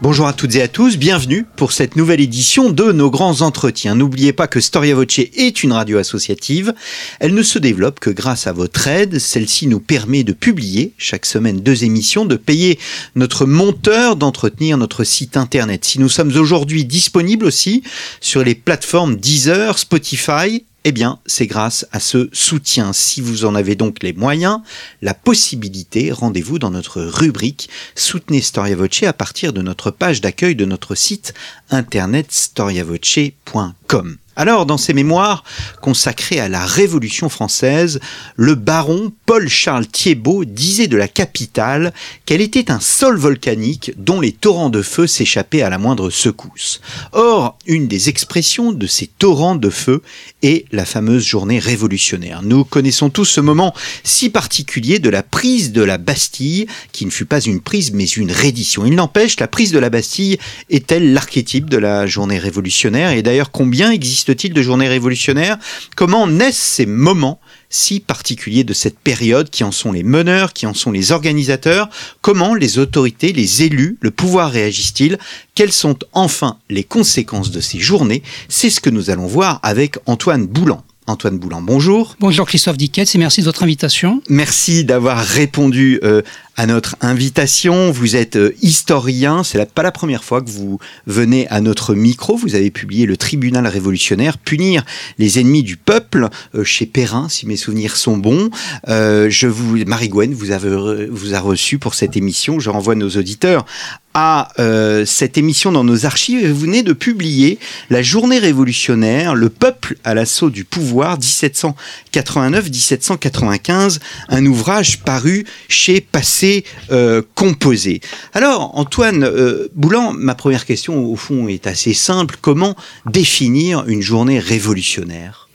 Bonjour à toutes et à tous, bienvenue pour cette nouvelle édition de nos grands entretiens. N'oubliez pas que Storia Voce est une radio associative. Elle ne se développe que grâce à votre aide. Celle-ci nous permet de publier chaque semaine deux émissions, de payer notre monteur, d'entretenir notre site internet. Si nous sommes aujourd'hui disponibles aussi sur les plateformes Deezer, Spotify eh bien, c'est grâce à ce soutien. Si vous en avez donc les moyens, la possibilité, rendez-vous dans notre rubrique Soutenez Storia Voce à partir de notre page d'accueil de notre site internet storiavoce.com. Alors, dans ses mémoires consacrées à la Révolution française, le baron Paul-Charles Thiebaud disait de la capitale qu'elle était un sol volcanique dont les torrents de feu s'échappaient à la moindre secousse. Or, une des expressions de ces torrents de feu est la fameuse journée révolutionnaire. Nous connaissons tous ce moment si particulier de la prise de la Bastille, qui ne fut pas une prise mais une reddition. Il n'empêche, la prise de la Bastille est-elle l'archétype de la journée révolutionnaire? Et d'ailleurs, combien existe de journée révolutionnaire. Comment naissent ces moments si particuliers de cette période Qui en sont les meneurs Qui en sont les organisateurs? Comment les autorités, les élus, le pouvoir réagissent-ils? Quelles sont enfin les conséquences de ces journées? C'est ce que nous allons voir avec Antoine Boulan. Antoine Boulan, bonjour. Bonjour Christophe Dicketts et merci de votre invitation. Merci d'avoir répondu euh, à notre invitation. Vous êtes euh, historien, c'est pas la première fois que vous venez à notre micro. Vous avez publié Le Tribunal révolutionnaire, punir les ennemis du peuple euh, chez Perrin, si mes souvenirs sont bons. je vous, Marie-Gwen vous, avez, vous a reçu pour cette émission. Je renvoie nos auditeurs à euh, cette émission dans nos archives. Vous venez de publier La journée révolutionnaire, le peuple à l'assaut du pouvoir 1789-1795, un ouvrage paru chez Passé euh, Composé. Alors Antoine euh, Boulan, ma première question au fond est assez simple, comment définir une journée révolutionnaire?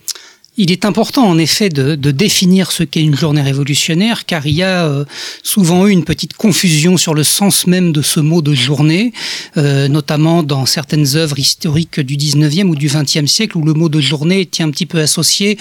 Il est important en effet de, définir ce qu'est une journée révolutionnaire, car il y a euh, souvent eu une petite confusion sur le sens même de ce mot de journée, euh, notamment dans certaines œuvres historiques du 19e ou du 20e siècle, où le mot de journée est un petit peu associé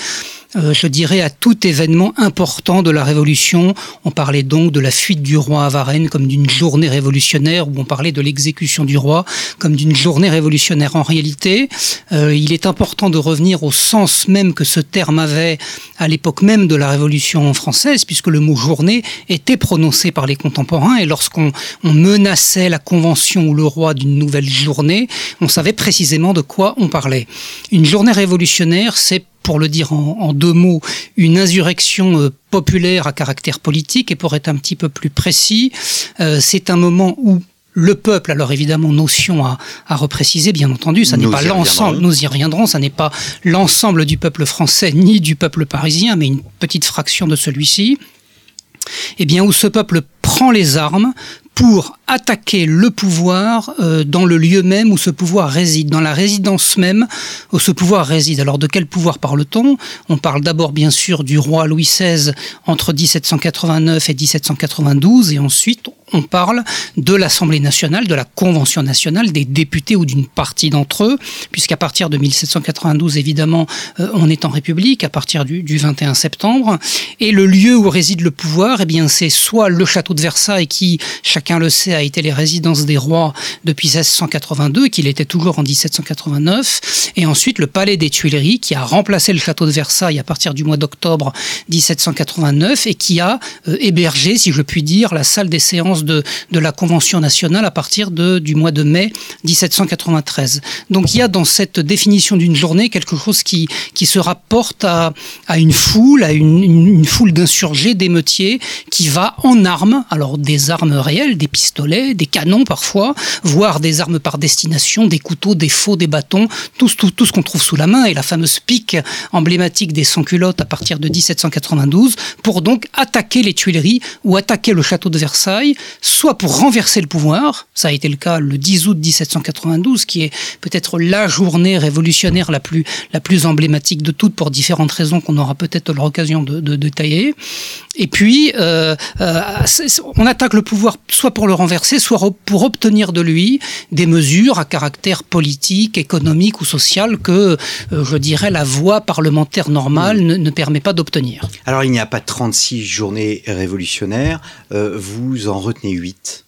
euh, je dirais, à tout événement important de la Révolution. On parlait donc de la fuite du roi à Varennes comme d'une journée révolutionnaire, ou on parlait de l'exécution du roi comme d'une journée révolutionnaire. En réalité, euh, il est important de revenir au sens même que ce terme avait à l'époque même de la Révolution française, puisque le mot journée était prononcé par les contemporains, et lorsqu'on menaçait la Convention ou le roi d'une nouvelle journée, on savait précisément de quoi on parlait. Une journée révolutionnaire, c'est pour le dire en, deux mots, une insurrection euh, populaire à caractère politique. Et pour être un petit peu plus précis, euh, c'est un moment où le peuple, alors évidemment, notion à, à repréciser, bien entendu, ça n'est pas l'ensemble, nous y reviendrons, ça n'est pas l'ensemble du peuple français ni du peuple parisien, mais une petite fraction de celui-ci, eh bien, où ce peuple prend les armes pour attaquer le pouvoir euh, dans le lieu même où ce pouvoir réside, dans la résidence même où ce pouvoir réside. Alors de quel pouvoir parle-t-on? On parle d'abord bien sûr du roi Louis XVI entre 1789 et 1792 et ensuite on parle de l'Assemblée nationale, de la Convention nationale, des députés ou d'une partie d'entre eux, puisqu'à partir de 1792, évidemment, euh, on est en République, à partir du, 21 septembre. Et le lieu où réside le pouvoir, eh bien, c'est soit le château de Versailles, qui, chacun le sait, a été les résidences des rois depuis 1682, qu'il était toujours en 1789, et ensuite le palais des Tuileries, qui a remplacé le château de Versailles à partir du mois d'octobre 1789, et qui a euh, hébergé, si je puis dire, la salle des séances de, la Convention nationale à partir de, du mois de mai 1793. Donc il y a dans cette définition d'une journée quelque chose qui, qui se rapporte à, à une foule, à une, une, foule d'insurgés, d'émeutiers, qui va en armes, alors des armes réelles des pistolets, des canons parfois, voire des armes par destination, des couteaux, des faux, des bâtons, tout, ce qu'on trouve sous la main, et la fameuse pique emblématique des sans-culottes à partir de 1792, pour donc attaquer les Tuileries ou attaquer le château de Versailles, soit pour renverser le pouvoir, ça a été le cas le 10 août 1792, qui est peut-être la journée révolutionnaire la plus, emblématique de toutes, pour différentes raisons qu'on aura peut-être l'occasion de, de, détailler. Et puis, euh, euh, on attaque le pouvoir soit pour le renverser, soit pour obtenir de lui des mesures à caractère politique, économique ou social que, euh, je dirais, la voie parlementaire normale ne, ne permet pas d'obtenir. Alors, il n'y a pas 36 journées révolutionnaires, vous en retenez 8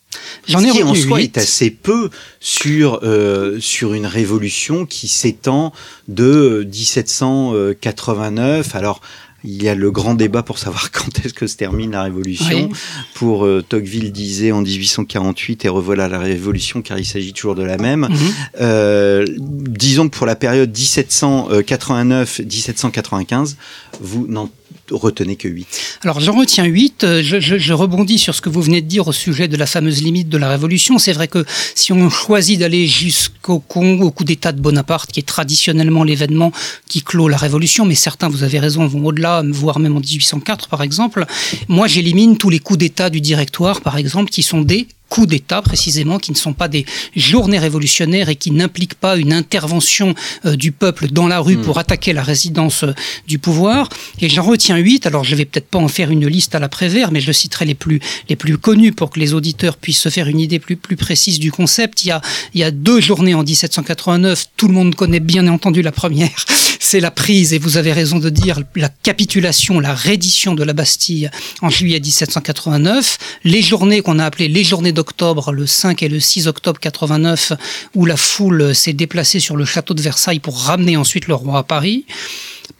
J'en ai qui en soi est assez peu sur, euh, sur une révolution qui s'étend de 1789. Alors, il y a le grand débat pour savoir quand est-ce que se termine la Révolution. Pour euh, Tocqueville disait en 1848 et revoilà la Révolution car il s'agit toujours de la même. Mhm. euh, disons que pour la période 1789-1795, vous n'en retenez que 8 Alors j'en retiens 8. Euh, je, rebondis sur ce que vous venez de dire au sujet de la fameuse limite de la Révolution. C'est vrai que si on choisit d'aller jusqu'au au coup d'État de Bonaparte, qui est traditionnellement l'événement qui clôt la Révolution, mais certains, vous avez raison, vont au-delà, voire même en 1804 par exemple, moi j'élimine tous les coups d'État du directoire, par exemple, qui sont des coups d'État précisément, qui ne sont pas des journées révolutionnaires et qui n'impliquent pas une intervention euh, du peuple dans la rue hmm. pour attaquer la résidence euh, du pouvoir. Et j'en retiens huit. Alors je vais peut-être pas en faire une liste à la Prévert, mais je citerai les plus les plus connus pour que les auditeurs puissent se faire une idée plus plus précise du concept. Il y a il y a deux journées en 1789. Tout le monde connaît bien entendu la première. C'est la prise et vous avez raison de dire la capitulation, la reddition de la Bastille en juillet 1789. Les journées qu'on a appelées les journées octobre, le 5 et le 6 octobre 89, où la foule s'est déplacée sur le château de Versailles pour ramener ensuite le roi à Paris.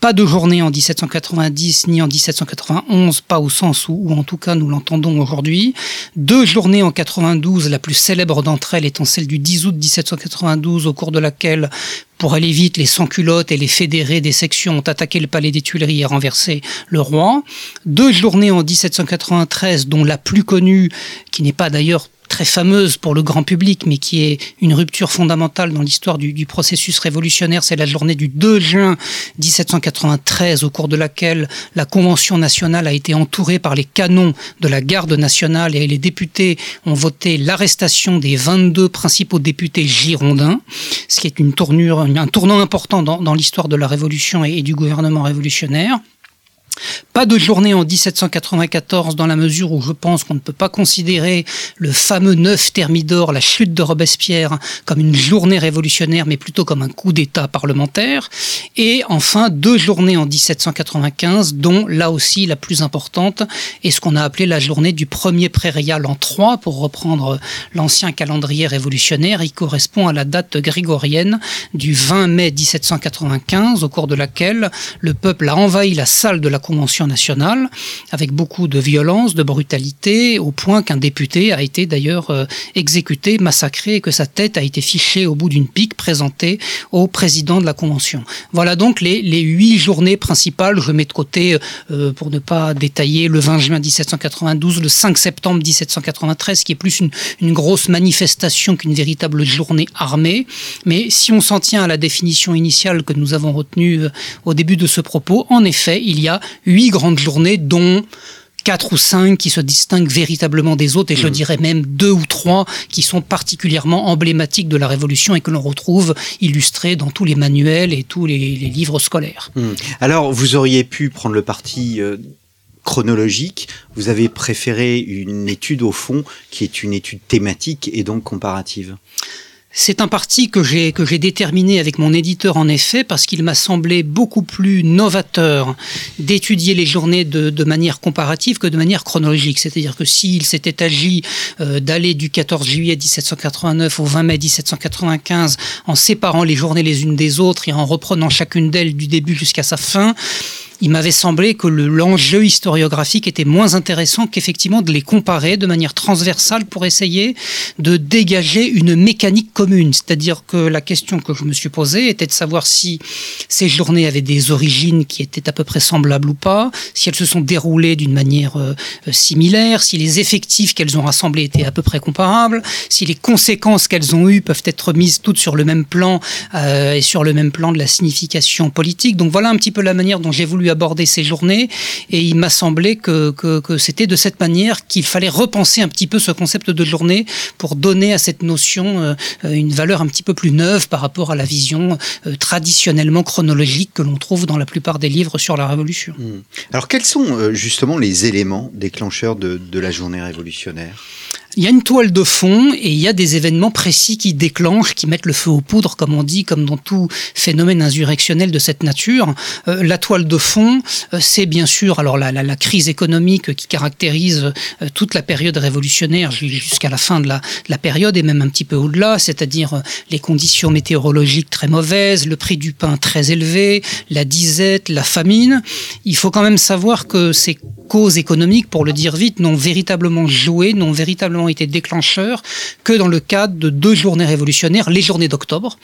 Pas de journée en 1790 ni en 1791, pas au sens où, en tout cas nous l'entendons aujourd'hui. Deux journées en 92, la plus célèbre d'entre elles étant celle du 10 août 1792, au cours de laquelle pour aller vite, les sans-culottes et les fédérés des sections ont attaqué le palais des Tuileries et renversé le roi. Deux journées en 1793, dont la plus connue, qui n'est pas d'ailleurs très fameuse pour le grand public, mais qui est une rupture fondamentale dans l'histoire du, processus révolutionnaire. C'est la journée du 2 juin 1793, au cours de laquelle la Convention nationale a été entourée par les canons de la garde nationale et les députés ont voté l'arrestation des 22 principaux députés girondins, ce qui est une tournure, un tournant important dans, l'histoire de la Révolution et du gouvernement révolutionnaire. Pas de journée en 1794 dans la mesure où je pense qu'on ne peut pas considérer le fameux 9 Thermidor, la chute de Robespierre, comme une journée révolutionnaire, mais plutôt comme un coup d'État parlementaire. Et enfin, deux journées en 1795, dont là aussi la plus importante est ce qu'on a appelé la journée du premier prairial en 3, pour reprendre l'ancien calendrier révolutionnaire. Il correspond à la date grégorienne du 20 mai 1795, au cours de laquelle le peuple a envahi la salle de la Convention nationale, avec beaucoup de violence, de brutalité, au point qu'un député a été d'ailleurs euh, exécuté, massacré, et que sa tête a été fichée au bout d'une pique présentée au président de la Convention. Voilà donc les, les huit journées principales. Je mets de côté, euh, pour ne pas détailler, le 20 juin 1792, le 5 septembre 1793, qui est plus une, une grosse manifestation qu'une véritable journée armée. Mais si on s'en tient à la définition initiale que nous avons retenue euh, au début de ce propos, en effet, il y a huit grandes journées, dont quatre ou cinq qui se distinguent véritablement des autres, et je mmh. dirais même deux ou trois qui sont particulièrement emblématiques de la Révolution et que l'on retrouve illustrés dans tous les manuels et tous les, les livres scolaires. Mmh. Alors, vous auriez pu prendre le parti... Euh chronologique, vous avez préféré une étude au fond qui est une étude thématique et donc comparative c'est un parti que j'ai que j'ai déterminé avec mon éditeur en effet parce qu'il m'a semblé beaucoup plus novateur d'étudier les journées de, manière comparative que de manière chronologique. C'est-à-dire que s'il s'était agi euh, d'aller du 14 juillet 1789 au 20 mai 1795 en séparant les journées les unes des autres et en reprenant chacune d'elles du début jusqu'à sa fin, il m'avait semblé que l'enjeu historiographique était moins intéressant qu'effectivement de les comparer de manière transversale pour essayer de dégager une mécanique commune. C'est-à-dire que la question que je me suis posée était de savoir si ces journées avaient des origines qui étaient à peu près semblables ou pas, si elles se sont déroulées d'une manière euh, similaire, si les effectifs qu'elles ont rassemblés étaient à peu près comparables, si les conséquences qu'elles ont eues peuvent être mises toutes sur le même plan euh, et sur le même plan de la signification politique. Donc voilà un petit peu la manière dont j'ai voulu aborder ces journées et il m'a semblé que, que, c'était de cette manière qu'il fallait repenser un petit peu ce concept de journée pour donner à cette notion euh, une valeur un petit peu plus neuve par rapport à la vision euh, traditionnellement chronologique que l'on trouve dans la plupart des livres sur la Révolution. Hmm. Alors quels sont justement les éléments déclencheurs de la journée révolutionnaire? Il y a une toile de fond et il y a des événements précis qui déclenchent, qui mettent le feu aux poudres, comme on dit, comme dans tout phénomène insurrectionnel de cette nature. Euh, la toile de fond, euh, c'est bien sûr alors la, crise économique qui caractérise euh, toute la période révolutionnaire jusqu'à la fin de la, de la, période et même un petit peu au-delà, c'est-à-dire les conditions météorologiques très mauvaises, le prix du pain très élevé, la disette, la famine. Il faut quand même savoir que ces causes économiques, pour le dire vite, n'ont véritablement joué, n'ont véritablement été déclencheurs que dans le cadre de deux journées révolutionnaires, les journées d'octobre.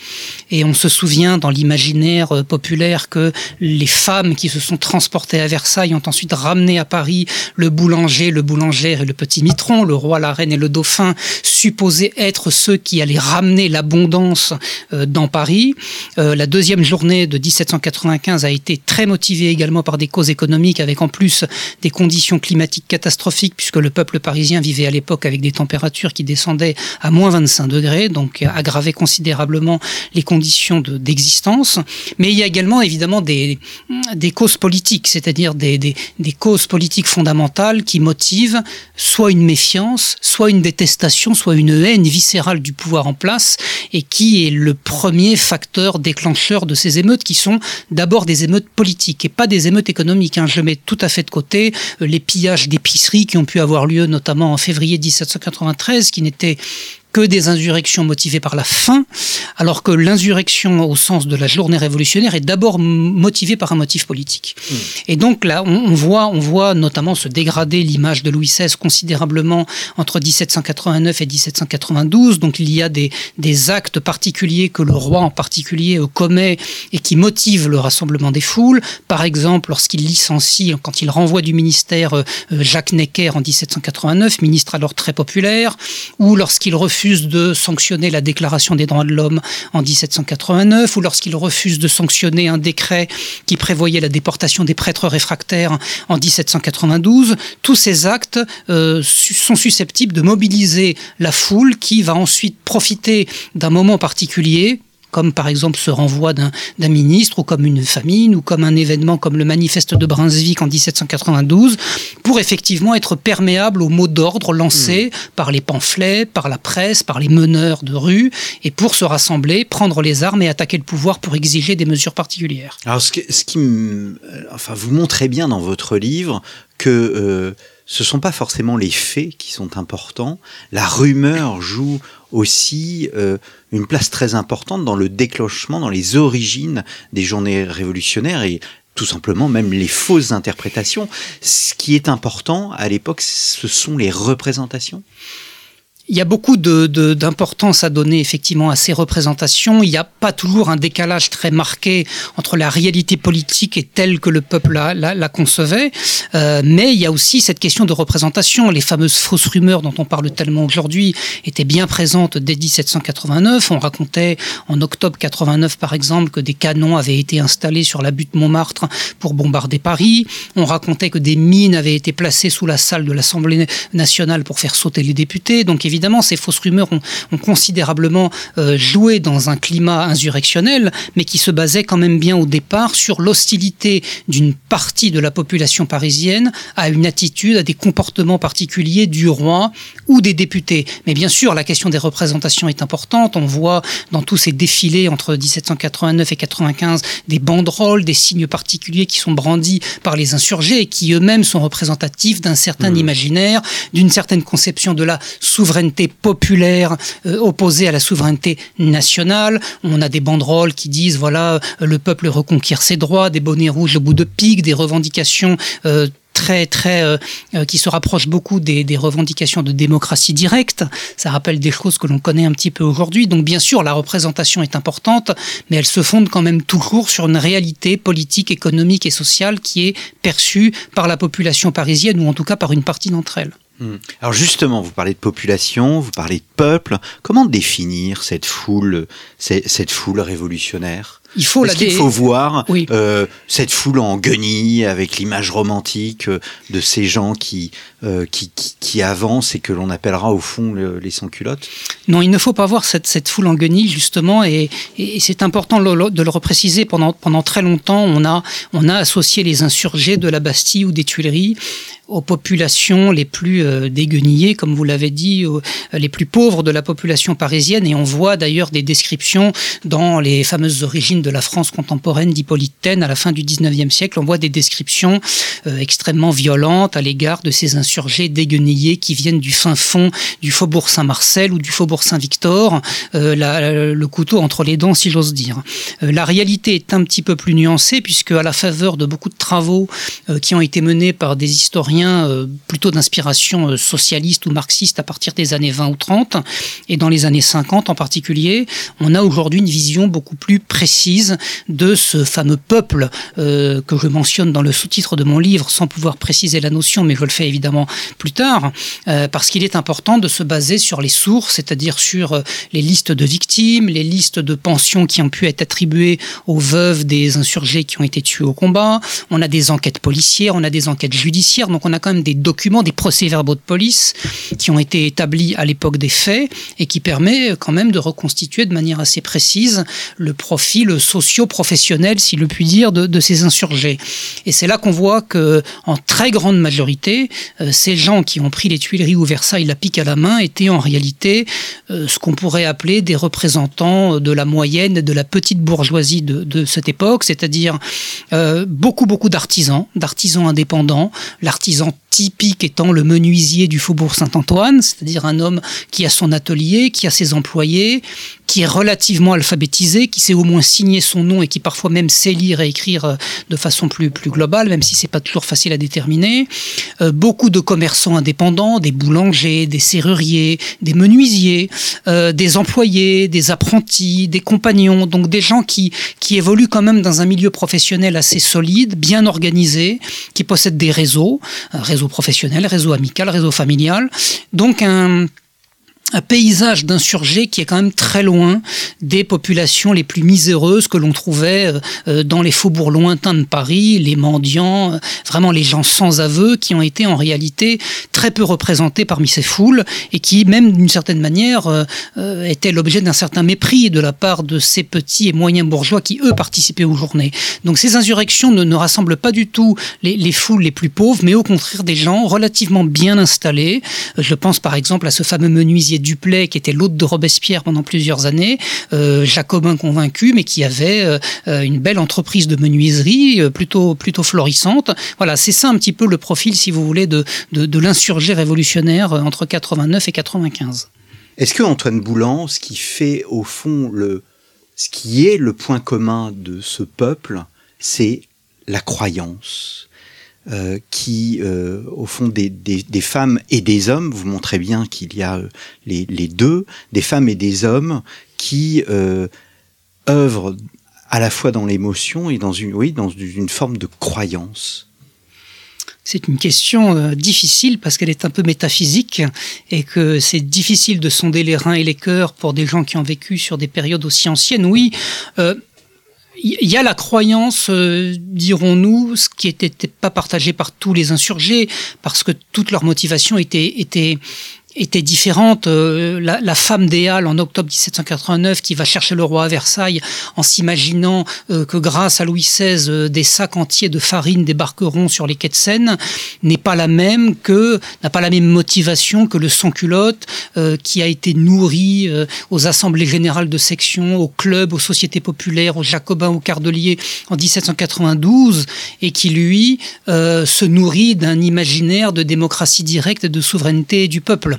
Et on se souvient dans l'imaginaire euh, populaire que les femmes qui se sont transportées à Versailles ont ensuite ramené à Paris le boulanger, le boulangère et le petit mitron, le roi, la reine et le dauphin, supposés être ceux qui allaient ramener l'abondance euh, dans Paris. Euh, la deuxième journée de 1795 a été très motivée également par des causes économiques, avec en plus des conditions climatiques catastrophiques, puisque le peuple parisien vivait à l'époque avec des températures qui descendaient à moins 25 degrés, donc aggravaient considérablement les conditions d'existence. Mais il y a également évidemment des, des causes politiques, c'est-à-dire des, des, des causes politiques fondamentales qui motivent soit une méfiance, soit une détestation, soit une haine viscérale du pouvoir en place, et qui est le premier facteur déclencheur de ces émeutes, qui sont d'abord des émeutes politiques et pas des émeutes économiques. Hein. Je mets tout à fait de côté euh, les pillages d'épiceries qui ont pu avoir lieu notamment en février 17 1993, qui n'était que des insurrections motivées par la faim, alors que l'insurrection au sens de la journée révolutionnaire est d'abord motivée par un motif politique. Hmm. Et donc là, on, voit, on voit notamment se dégrader l'image de Louis XVI considérablement entre 1789 et 1792. Donc il y a des, des actes particuliers que le roi en particulier euh, commet et qui motivent le rassemblement des foules. Par exemple, lorsqu'il licencie, quand il renvoie du ministère euh, Jacques Necker en 1789, ministre alors très populaire, ou lorsqu'il refuse refuse de sanctionner la Déclaration des droits de l'homme en 1789, ou lorsqu'il refuse de sanctionner un décret qui prévoyait la déportation des prêtres réfractaires en 1792, tous ces actes euh, sont susceptibles de mobiliser la foule qui va ensuite profiter d'un moment particulier comme par exemple ce renvoi d'un ministre, ou comme une famine, ou comme un événement comme le manifeste de Brunswick en 1792, pour effectivement être perméable aux mots d'ordre lancés hmm. par les pamphlets, par la presse, par les meneurs de rue, et pour se rassembler, prendre les armes et attaquer le pouvoir pour exiger des mesures particulières. Alors, ce, ce qui, enfin, vous montrez bien dans votre livre que euh, ce sont pas forcément les faits qui sont importants. La rumeur joue aussi euh, une place très importante dans le déclenchement, dans les origines des journées révolutionnaires et tout simplement même les fausses interprétations. Ce qui est important à l'époque, ce sont les représentations. Il y a beaucoup d'importance de, à donner effectivement à ces représentations. Il n'y a pas toujours un décalage très marqué entre la réalité politique et telle que le peuple la, la, concevait, euh, mais il y a aussi cette question de représentation. Les fameuses fausses rumeurs dont on parle tellement aujourd'hui étaient bien présentes dès 1789. On racontait en octobre 89 par exemple que des canons avaient été installés sur la butte Montmartre pour bombarder Paris. On racontait que des mines avaient été placées sous la salle de l'Assemblée nationale pour faire sauter les députés. Donc évidemment évidemment, ces fausses rumeurs ont, considérablement euh, joué dans un climat insurrectionnel, mais qui se basait quand même bien au départ sur l'hostilité d'une partie de la population parisienne à une attitude, à des comportements particuliers du roi ou des députés. Mais bien sûr, la question des représentations est importante. On voit dans tous ces défilés entre 1789 et 95 des banderoles, des signes particuliers qui sont brandis par les insurgés et qui eux-mêmes sont représentatifs d'un certain mmh. imaginaire, d'une certaine conception de la souveraineté populaire opposée à la souveraineté nationale. On a des banderoles qui disent voilà le peuple reconquiert ses droits, des bonnets rouges au bout de pique, des revendications très très euh, euh, qui se rapproche beaucoup des, des, revendications de démocratie directe. Ça rappelle des choses que l'on connaît un petit peu aujourd'hui. Donc bien sûr, la représentation est importante, mais elle se fonde quand même toujours sur une réalité politique, économique et sociale qui est perçue par la population parisienne ou en tout cas par une partie d'entre elles. Hmm. Alors justement, vous parlez de population, vous parlez de peuple. Comment définir cette foule, cette foule révolutionnaire? Il faut Est-ce qu'il faut voir euh, cette foule en guenille avec l'image romantique euh, de ces gens qui, euh, qui, qui, avancent et que l'on appellera au fond les sans-culottes? Non, il ne faut pas voir cette, cette foule en guenille, justement, et, et c'est important de le repréciser. Pendant, pendant très longtemps, on a, on a associé les insurgés de la Bastille ou des Tuileries aux populations les plus euh, déguenillées, comme vous l'avez dit, les plus pauvres de la population parisienne. Et on voit d'ailleurs des descriptions dans les fameuses origines de la France contemporaine d'Hippolyte Taine à la fin du 19e siècle. On voit des descriptions euh, extrêmement violentes à l'égard de ces insurgés déguenillés qui viennent du fin fond du faubourg Saint-Marcel ou du faubourg Saint-Victor, euh, le couteau entre les dents, si j'ose dire. la réalité est un petit peu plus nuancée puisque à la faveur de beaucoup de travaux qui ont été menés par des historiens euh, plutôt d'inspiration euh, socialiste ou marxiste à partir des années 20 ou 30, et dans les années 50 en particulier, on a aujourd'hui une vision beaucoup plus précise de ce fameux peuple euh, que je mentionne dans le sous-titre de mon livre, sans pouvoir préciser la notion, mais je le fais évidemment plus tard, parce qu'il est important de se baser sur les sources, c'est-à-dire sur les listes de victimes, les listes de pensions qui ont pu être attribuées aux veuves des insurgés qui ont été tués au combat. On a des enquêtes policières, on a des enquêtes judiciaires, donc on on a quand même des documents, des procès-verbaux de police qui ont été établis à l'époque des faits et qui permet quand même de reconstituer de manière assez précise le profil socio-professionnel, si le puis dire, de, ces insurgés. Et c'est là qu'on voit que, en très grande majorité, euh, ces gens qui ont pris les Tuileries ou Versailles la pique à la main étaient en réalité euh, ce qu'on pourrait appeler des représentants de la moyenne, de la petite bourgeoisie de, cette époque, c'est-à-dire euh, beaucoup beaucoup d'artisans, d'artisans indépendants, l'artisan typique étant le menuisier du faubourg Saint-Antoine, c'est-à-dire un homme qui a son atelier, qui a ses employés, qui est relativement alphabétisé, qui sait au moins signer son nom et qui parfois même sait lire et écrire euh, de façon plus, plus globale, même si c'est pas toujours facile à déterminer. Euh, beaucoup de commerçants indépendants, des boulangers, des serruriers, des menuisiers, euh, des employés, des apprentis, des compagnons, donc des gens qui, qui évoluent quand même dans un milieu professionnel assez solide, bien organisé, qui possèdent des réseaux, réseau professionnel, réseau amical, réseau familial. Donc un, un paysage d'insurgés qui est quand même très loin des populations les plus miséreuses que l'on trouvait euh, euh, dans les faubourgs lointains de Paris, les mendiants, euh, vraiment les gens sans aveu qui ont été en réalité très peu représentés parmi ces foules et qui, même d'une certaine manière, étaient l'objet d'un certain mépris de la part de ces petits et moyens bourgeois qui, eux, participaient aux journées. Donc ces insurrections ne, ne rassemblent pas du tout les, les, foules les plus pauvres, mais au contraire des gens relativement bien installés. Je pense par exemple à ce fameux menuisier Duplay, qui était l'hôte de Robespierre pendant plusieurs années, euh, jacobin convaincu, mais qui avait euh, euh, une belle entreprise de menuiserie, plutôt, plutôt florissante. Voilà, c'est ça un petit peu le profil, si vous voulez, de, de, l'insurgé révolutionnaire entre 89 et 95. Est-ce que Antoine Boulan, ce qui fait au fond le, ce qui est le point commun de ce peuple, c'est la croyance, euh, qui, euh, au fond, des, des, des, femmes et des hommes, vous montrez bien qu'il y a euh, les, les, deux, des femmes et des hommes qui euh, œuvrent à la fois dans l'émotion et dans une, oui, dans une forme de croyance. C'est une question difficile parce qu'elle est un peu métaphysique et que c'est difficile de sonder les reins et les cœurs pour des gens qui ont vécu sur des périodes aussi anciennes. Oui, il y a la croyance, euh, dirons-nous, ce qui n'était pas partagé par tous les insurgés, parce que toute leur motivation était, était était différente. Euh, la, la, femme des Halles en octobre 1789 qui va chercher le roi à Versailles en s'imaginant euh, que grâce à Louis XVI euh, des sacs entiers de farine débarqueront sur les quais de Seine n'est pas la même que n'a pas la même motivation que le sans-culotte qui a été nourri aux assemblées générales de section, aux clubs, aux sociétés populaires, aux jacobins, aux cardeliers en 1792 et qui lui se nourrit d'un imaginaire de démocratie directe de souveraineté du peuple.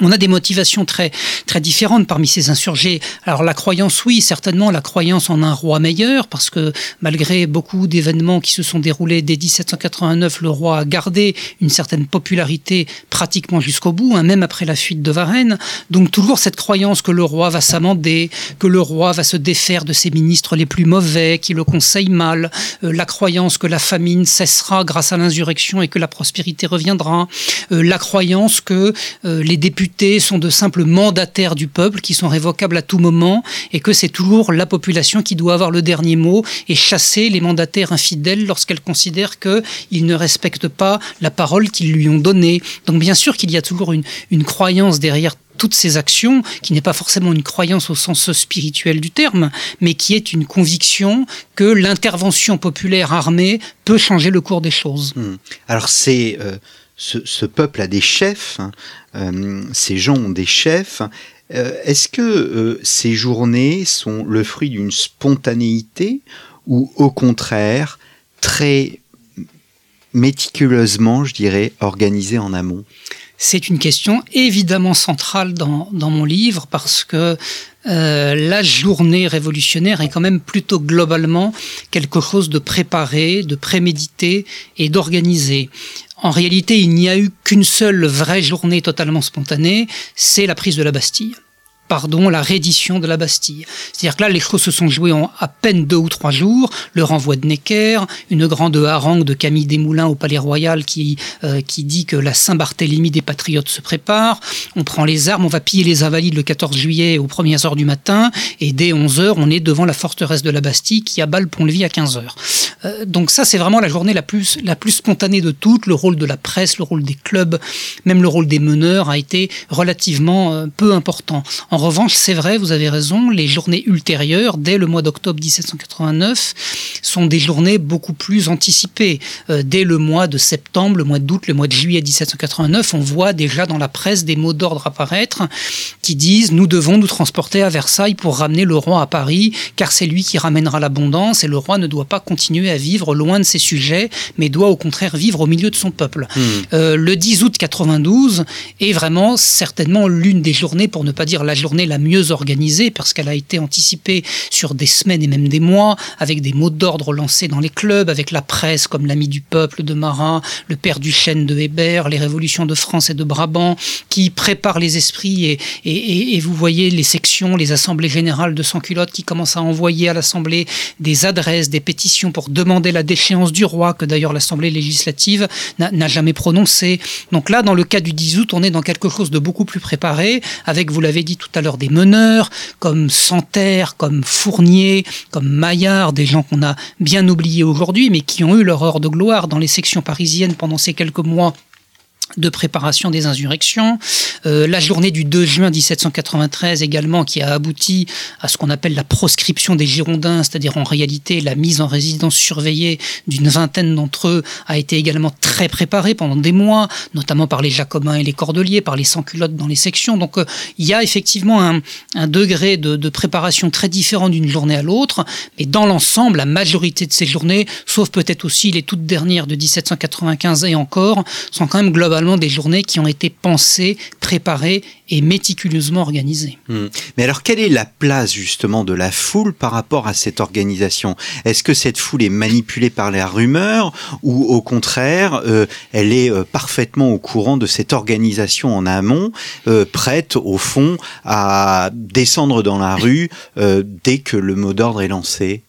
On a des motivations très, très différentes parmi ces insurgés. Alors la croyance, oui, certainement la croyance en un roi meilleur, parce que malgré beaucoup d'événements qui se sont déroulés dès 1789, le roi a gardé une certaine popularité pratiquement jusqu'au bout, hein, même après la fuite de Varennes. Donc toujours cette croyance que le roi va s'amender, que le roi va se défaire de ses ministres les plus mauvais, qui le conseillent mal, euh, la croyance que la famine cessera grâce à l'insurrection et que la prospérité reviendra, euh, la croyance que euh, les députés sont de simples mandataires du peuple qui sont révocables à tout moment et que c'est toujours la population qui doit avoir le dernier mot et chasser les mandataires infidèles lorsqu'elle considère qu'ils ne respectent pas la parole qu'ils lui ont donnée. Donc bien sûr qu'il y a toujours une, une croyance derrière toutes ces actions, qui n'est pas forcément une croyance au sens spirituel du terme, mais qui est une conviction que l'intervention populaire armée peut changer le cours des choses. Hmm. Alors c'est euh, ce, peuple a des chefs, hein. euh, ces gens ont des chefs. Euh, est-ce que euh, ces journées sont le fruit d'une spontanéité ou au contraire très méticuleusement, je dirais, organisées en amont? C'est une question évidemment centrale dans, mon livre parce que la journée révolutionnaire est quand même plutôt globalement quelque chose de préparé, de prémédité et d'organisé. En réalité, il n'y a eu qu'une seule vraie journée totalement spontanée, c'est la prise de la Bastille pardon, la reddition de la Bastille. C'est-à-dire que là, les choses se sont jouées en à peine deux ou trois jours. Le renvoi de Necker, une grande harangue de Camille Desmoulins au Palais Royal qui, euh, qui dit que la Saint-Barthélemy des Patriotes se prépare. On prend les armes, on va piller les Invalides le 14 juillet aux premières heures du matin. Et dès 11 heures, on est devant la forteresse de la Bastille qui abat le pont-levis à 15 heures. Euh, donc ça, c'est vraiment la journée la plus, la plus spontanée de toutes. Le rôle de la presse, le rôle des clubs, même le rôle des meneurs a été relativement euh, peu important. Revanche, c'est vrai, vous avez raison, les journées ultérieures, dès le mois d'octobre 1789, sont des journées beaucoup plus anticipées. Euh, dès le mois de septembre, le mois d'août, le mois de juillet 1789, on voit déjà dans la presse des mots d'ordre apparaître qui disent nous devons nous transporter à Versailles pour ramener le roi à Paris, car c'est lui qui ramènera l'abondance et le roi ne doit pas continuer à vivre loin de ses sujets, mais doit au contraire vivre au milieu de son peuple. Hmm. Euh, le 10 août 92 est vraiment certainement l'une des journées, pour ne pas dire la journée la mieux organisée parce qu'elle a été anticipée sur des semaines et même des mois, avec des mots d'ordre lancés dans les clubs, avec la presse comme l'ami du peuple de Marat, le père du chêne de Hébert, les révolutions de France et de Brabant, qui préparent les esprits et, vous voyez les sections, les assemblées générales de sans-culottes qui commencent à envoyer à l'Assemblée des adresses, des pétitions pour demander la déchéance du roi, que d'ailleurs l'Assemblée législative n'a jamais prononcé. Donc là, dans le cas du 10 août, on est dans quelque chose de beaucoup plus préparé, avec, vous l'avez dit tout à des meneurs comme Santerre, comme Fournier, comme Maillard, des gens qu'on a bien oubliés aujourd'hui, mais qui ont eu leur heure de gloire dans les sections parisiennes pendant ces quelques mois de préparation des insurrections, euh, la journée du 2 juin 1793 également qui a abouti à ce qu'on appelle la proscription des Girondins, c'est-à-dire en réalité la mise en résidence surveillée d'une vingtaine d'entre eux a été également très préparée pendant des mois, notamment par les Jacobins et les Cordeliers, par les sans-culottes dans les sections. Donc euh, il y a effectivement un, degré de, de, préparation très différent d'une journée à l'autre, mais dans l'ensemble, la majorité de ces journées, sauf peut-être aussi les toutes dernières de 1795 et encore, sont quand même globalement des journées qui ont été pensées, préparées et méticuleusement organisées. Hmm. Mais alors, quelle est la place justement de la foule par rapport à cette organisation? Est-ce que cette foule est manipulée par la rumeur ou au contraire, euh, elle est euh, parfaitement au courant de cette organisation en amont, euh, prête au fond à descendre dans la rue dès que le mot d'ordre est lancé?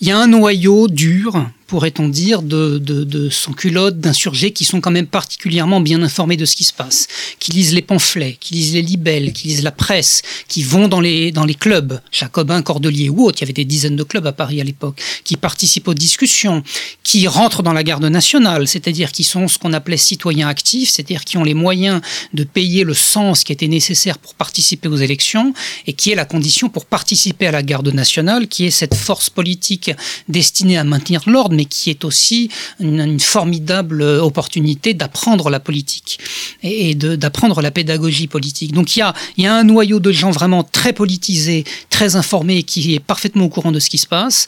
Il y a un noyau dur pourrait-on dire, de, de, sans-culottes, d'insurgés qui sont quand même particulièrement bien informés de ce qui se passe, qui lisent les pamphlets, qui lisent les libelles, qui lisent la presse, qui vont dans les, dans les clubs, Jacobin, Cordelier ou autres, il y avait des dizaines de clubs à Paris à l'époque, qui participent aux discussions, qui rentrent dans la garde nationale, c'est-à-dire qui sont ce qu'on appelait citoyens actifs, c'est-à-dire qui ont les moyens de payer le sens qui était nécessaire pour participer aux élections, et qui est la condition pour participer à la garde nationale, qui est cette force politique destinée à maintenir l'ordre, mais qui est aussi une, formidable opportunité d'apprendre la politique et, d'apprendre la pédagogie politique. Donc il y, a, un noyau de gens vraiment très politisés, très informés, qui est parfaitement au courant de ce qui se passe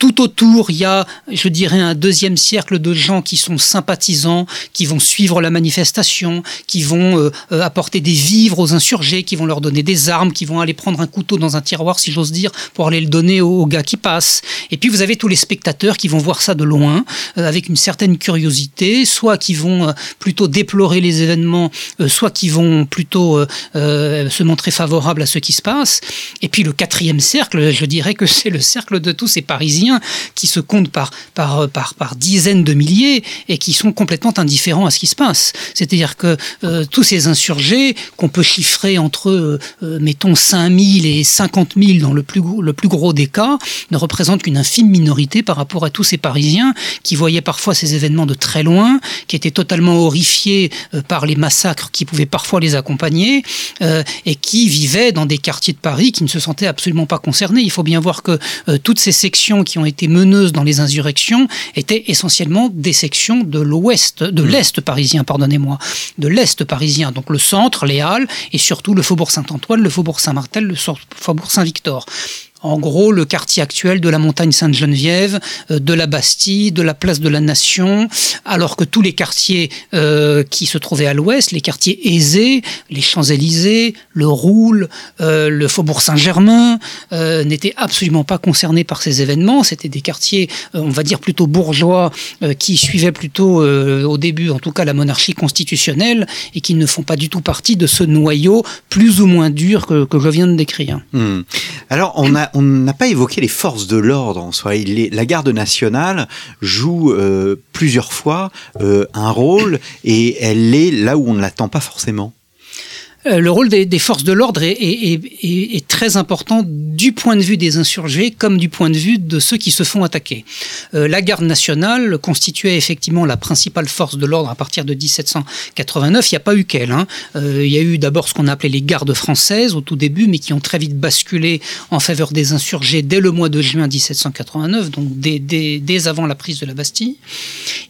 Tout autour, il y a, je dirais, un deuxième cercle de gens qui sont sympathisants, qui vont suivre la manifestation, qui vont euh, euh, apporter des vivres aux insurgés, qui vont leur donner des armes, qui vont aller prendre un couteau dans un tiroir, si j'ose dire, pour aller le donner aux, gars qui passent. Et puis vous avez tous les spectateurs qui vont voir ça de loin, euh, avec une certaine curiosité, soit qui vont plutôt déplorer les événements, soit qui vont plutôt se montrer favorables à ce qui se passe. Et puis le quatrième cercle, je dirais que c'est le cercle de tous ces Parisiens qui se comptent par, par, par, par dizaines de milliers et qui sont complètement indifférents à ce qui se passe. C'est-à-dire que euh, tous ces insurgés, qu'on peut chiffrer entre, euh, euh, mettons, 5 000 et 50 000 dans le plus, le plus gros des cas, ne représentent qu'une infime minorité par rapport à tous ces Parisiens qui voyaient parfois ces événements de très loin, qui étaient totalement horrifiés par les massacres qui pouvaient parfois les accompagner et qui vivaient dans des quartiers de Paris qui ne se sentaient absolument pas concernés. Il faut bien voir que toutes ces sections qui ont été meneuses dans les insurrections étaient essentiellement des sections de l'ouest, de mmh. l'est parisien, pardonnez-moi, de l'est parisien, donc le centre, les Halles, et surtout le faubourg Saint-Antoine, le faubourg Saint-Martel, le faubourg Saint-Victor en gros le quartier actuel de la montagne Sainte-Geneviève, euh, de la Bastille, de la place de la Nation, alors que tous les quartiers euh, qui se trouvaient à l'ouest, les quartiers aisés, les Champs-Élysées, le Roule, euh, le Faubourg Saint-Germain, n'étaient absolument pas concernés par ces événements. C'était des quartiers, on va dire plutôt bourgeois, qui suivaient plutôt au début, en tout cas, la monarchie constitutionnelle et qui ne font pas du tout partie de ce noyau plus ou moins dur que, je viens de décrire. Hmm. Alors on a on n'a pas évoqué les forces de l'ordre en soi. la garde nationale joue euh, plusieurs fois euh, un rôle et elle est là où on ne l'attend pas forcément. Euh, le rôle des, forces de l'ordre est, très important du point de vue des insurgés comme du point de vue de ceux qui se font attaquer. Euh, la garde nationale constituait effectivement la principale force de l'ordre à partir de 1789. Il n'y a pas eu qu'elle. Hein. Euh, il y a eu d'abord ce qu'on appelait les gardes françaises au tout début, mais qui ont très vite basculé en faveur des insurgés dès le mois de juin 1789, donc dès, avant la prise de la Bastille.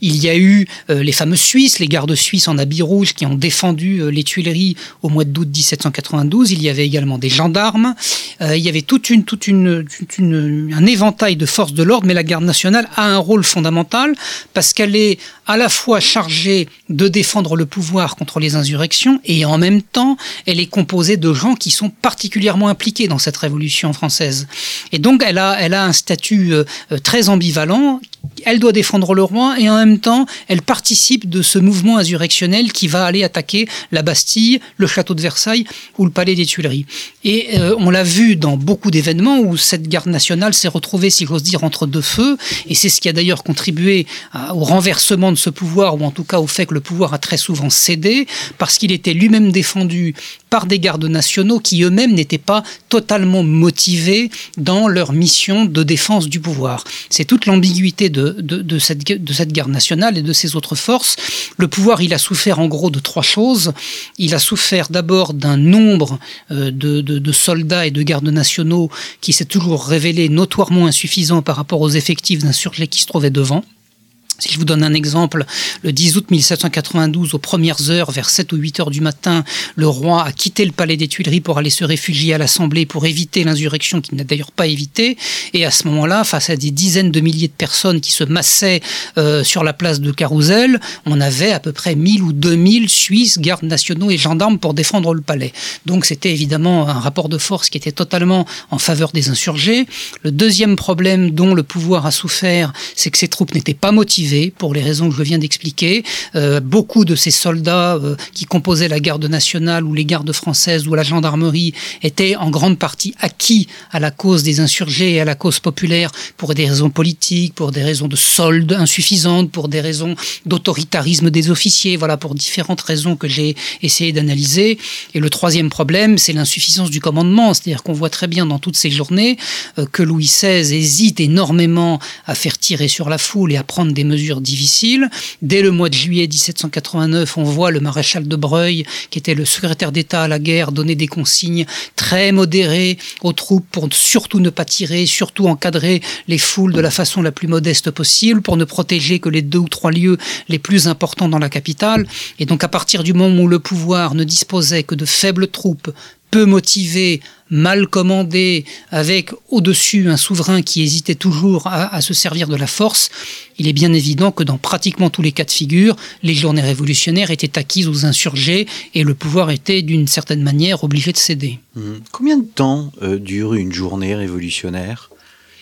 Il y a eu les fameux Suisses, les gardes suisses en habit rouge qui ont défendu les Tuileries au mois d'août 1792. Il y avait également des gendarmes. Euh, il y avait toute un éventail de forces de l'ordre, mais la garde nationale a un rôle fondamental parce qu'elle est à la fois chargée de défendre le pouvoir contre les insurrections et en même temps, elle est composée de gens qui sont particulièrement impliqués dans cette révolution française. Et donc, elle a, elle a un statut euh, très ambivalent elle doit défendre le roi et en même temps, elle participe de ce mouvement insurrectionnel qui va aller attaquer la Bastille, le château de Versailles ou le palais des Tuileries. Et euh, on l'a vu dans beaucoup d'événements où cette garde nationale s'est retrouvée, si j'ose dire, entre deux feux. Et c'est ce qui a d'ailleurs contribué au renversement de ce pouvoir, ou en tout cas au fait que le pouvoir a très souvent cédé, parce qu'il était lui-même défendu par des gardes nationaux qui eux-mêmes n'étaient pas totalement motivés dans leur mission de défense du pouvoir. C'est toute l'ambiguïté de, de, cette, de cette garde nationale et de ses autres forces. Le pouvoir, il a souffert en gros de trois choses. Il a souffert d'abord d'un nombre euh, de, de, soldats et de gardes nationaux qui s'est toujours révélé notoirement insuffisant par rapport aux effectifs d'insurgés qui se trouvaient devant. Si je vous donne un exemple, le 10 août 1792, aux premières heures, vers 7 ou 8 heures du matin, le roi a quitté le palais des Tuileries pour aller se réfugier à l'Assemblée pour éviter l'insurrection qu'il n'a d'ailleurs pas évité. Et à ce moment-là, face à des dizaines de milliers de personnes qui se massaient euh, sur la place de Carousel, on avait à peu près 1000 ou 2000 Suisses, gardes nationaux et gendarmes pour défendre le palais. Donc c'était évidemment un rapport de force qui était totalement en faveur des insurgés. Le deuxième problème dont le pouvoir a souffert, c'est que ces troupes n'étaient pas motivées pour les raisons que je viens d'expliquer. Euh, beaucoup de ces soldats euh, qui composaient la garde nationale ou les gardes françaises ou la gendarmerie étaient en grande partie acquis à la cause des insurgés et à la cause populaire pour des raisons politiques, pour des raisons de soldes insuffisantes, pour des raisons d'autoritarisme des officiers, voilà, pour différentes raisons que j'ai essayé d'analyser. Et le troisième problème, c'est l'insuffisance du commandement, c'est-à-dire qu'on voit très bien dans toutes ces journées euh, que Louis XVI hésite énormément à faire tirer sur la foule et à prendre des mesures difficiles. Dès le mois de juillet 1789, on voit le maréchal de Breuil, qui était le secrétaire d'État à la guerre, donner des consignes très modérées aux troupes pour surtout ne pas tirer, surtout encadrer les foules de la façon la plus modeste possible, pour ne protéger que les deux ou trois lieux les plus importants dans la capitale. Et donc à partir du moment où le pouvoir ne disposait que de faibles troupes, peu motivée, mal commandée, avec au-dessus un souverain qui hésitait toujours à, se servir de la force, il est bien évident que dans pratiquement tous les cas de figure, les journées révolutionnaires étaient acquises aux insurgés et le pouvoir était d'une certaine manière obligé de céder. Mmh. Combien de temps euh, dure une journée révolutionnaire?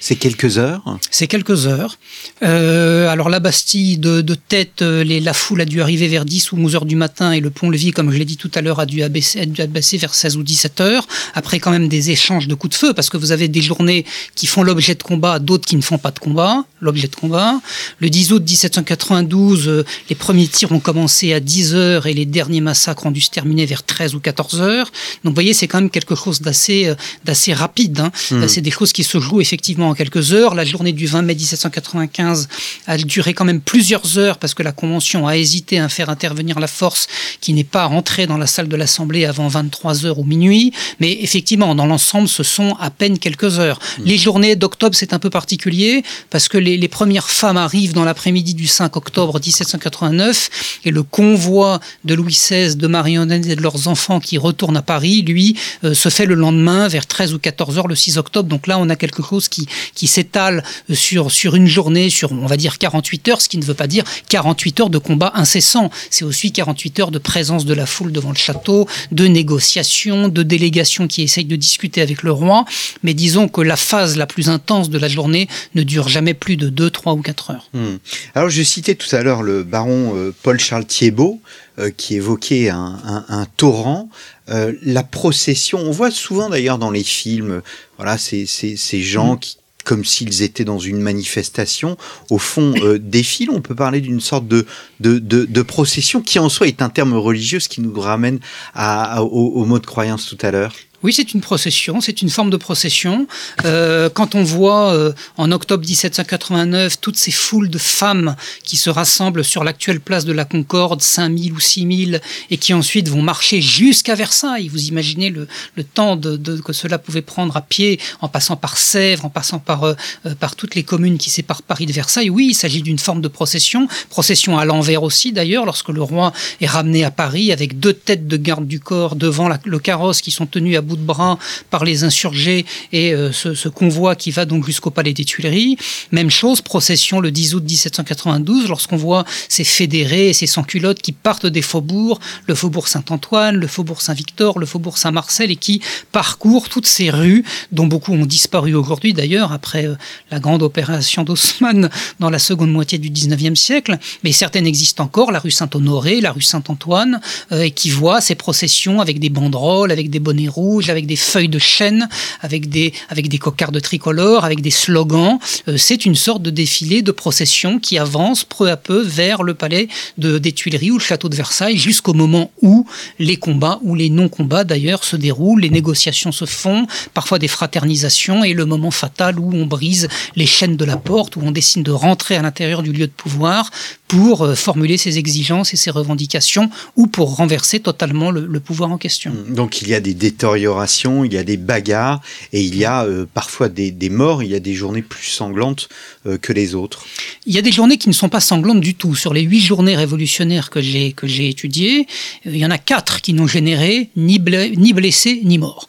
C'est quelques heures C'est quelques heures. Euh, alors la Bastille de, tête, euh, les, la foule a dû arriver vers 10 ou 11 heures du matin et le pont-levis, comme je l'ai dit tout à l'heure, a dû abaisser, a dû abaisser vers 16 ou 17 heures. Après quand même des échanges de coups de feu, parce que vous avez des journées qui font l'objet de combat, d'autres qui ne font pas de combat, l'objet de combat. Le 10 août 1792, euh, les premiers tirs ont commencé à 10 heures et les derniers massacres ont dû se terminer vers 13 ou 14 heures. Donc vous voyez, c'est quand même quelque chose d'assez d'assez rapide. Hein. Mmh. C'est des choses qui se jouent effectivement en quelques heures. La journée du 20 mai 1795 a duré quand même plusieurs heures parce que la Convention a hésité à faire intervenir la force qui n'est pas rentrée dans la salle de l'Assemblée avant 23 heures ou minuit. Mais effectivement, dans l'ensemble, ce sont à peine quelques heures. Mmh. Les journées d'octobre, c'est un peu particulier parce que les, premières femmes arrivent dans l'après-midi du 5 octobre 1789 et le convoi de Louis XVI, de Marie-Antoinette et de leurs enfants qui retournent à Paris, lui, euh, se fait le lendemain vers 13 ou 14 heures le 6 octobre. Donc là, on a quelque chose qui, qui s'étale sur, sur une journée, sur on va dire 48 heures, ce qui ne veut pas dire 48 heures de combat incessant. C'est aussi 48 heures de présence de la foule devant le château, de négociations, de délégations qui essayent de discuter avec le roi. Mais disons que la phase la plus intense de la journée ne dure jamais plus de 2, 3 ou 4 heures. Hmm. Alors je citais tout à l'heure le baron euh, Paul-Charles Thiebaud euh, qui évoquait un, torrent. Euh, la procession, on voit souvent d'ailleurs dans les films, voilà, ces, ces, gens hmm. qui, comme s'ils étaient dans une manifestation, au fond, euh, défilent. On peut parler d'une sorte de, de, procession qui en soi est un terme religieux, ce qui nous ramène à, au mot de croyance tout à l'heure. Oui, c'est une procession, c'est une forme de procession. Euh, quand on voit euh, en octobre 1789 toutes ces foules de femmes qui se rassemblent sur l'actuelle place de la Concorde, 5000 ou 6000, et qui ensuite vont marcher jusqu'à Versailles, vous imaginez le, le temps de, de, que cela pouvait prendre à pied, en passant par Sèvres, en passant par, euh, par toutes les communes qui séparent Paris de Versailles. Oui, il s'agit d'une forme de procession, procession à l'envers aussi d'ailleurs, lorsque le roi est ramené à Paris avec deux têtes de garde du corps devant le carrosse qui sont tenus à bout de bras par les insurgés et euh, ce, convoi qui va donc jusqu'au palais des Tuileries. Même chose, procession le 10 août 1792, lorsqu'on voit ces fédérés et ces sans-culottes qui partent des faubourgs, le faubourg Saint-Antoine, le faubourg Saint-Victor, le faubourg Saint-Marcel, et qui parcourent toutes ces rues, dont beaucoup ont disparu aujourd'hui d'ailleurs, après euh, la grande opération d'Haussmann dans la seconde moitié du 19e siècle, mais certaines existent encore, la rue Saint-Honoré, la rue Saint-Antoine, euh, et qui voient ces processions avec des banderoles, avec des bonnets rouges, avec des feuilles de chêne, avec des, avec des cocardes tricolores, avec des slogans. Euh, c'est une sorte de défilé, de procession qui avance peu à peu vers le palais de, des Tuileries ou le château de Versailles jusqu'au moment où les combats ou les non-combats d'ailleurs se déroulent, les négociations se font, parfois des fraternisations et le moment fatal où on brise les chaînes de la porte, où on décide de rentrer à l'intérieur du lieu de pouvoir pour euh, formuler ses exigences et ses revendications ou pour renverser totalement le, pouvoir en question. Donc il y a des détériorations, il y a des bagarres et il y a euh, parfois des, morts, il y a des journées plus sanglantes euh, que les autres. Il y a des journées qui ne sont pas sanglantes du tout. Sur les huit journées révolutionnaires que j'ai que j'ai étudiées, il y en a quatre qui n'ont généré ni, ni blessés ni morts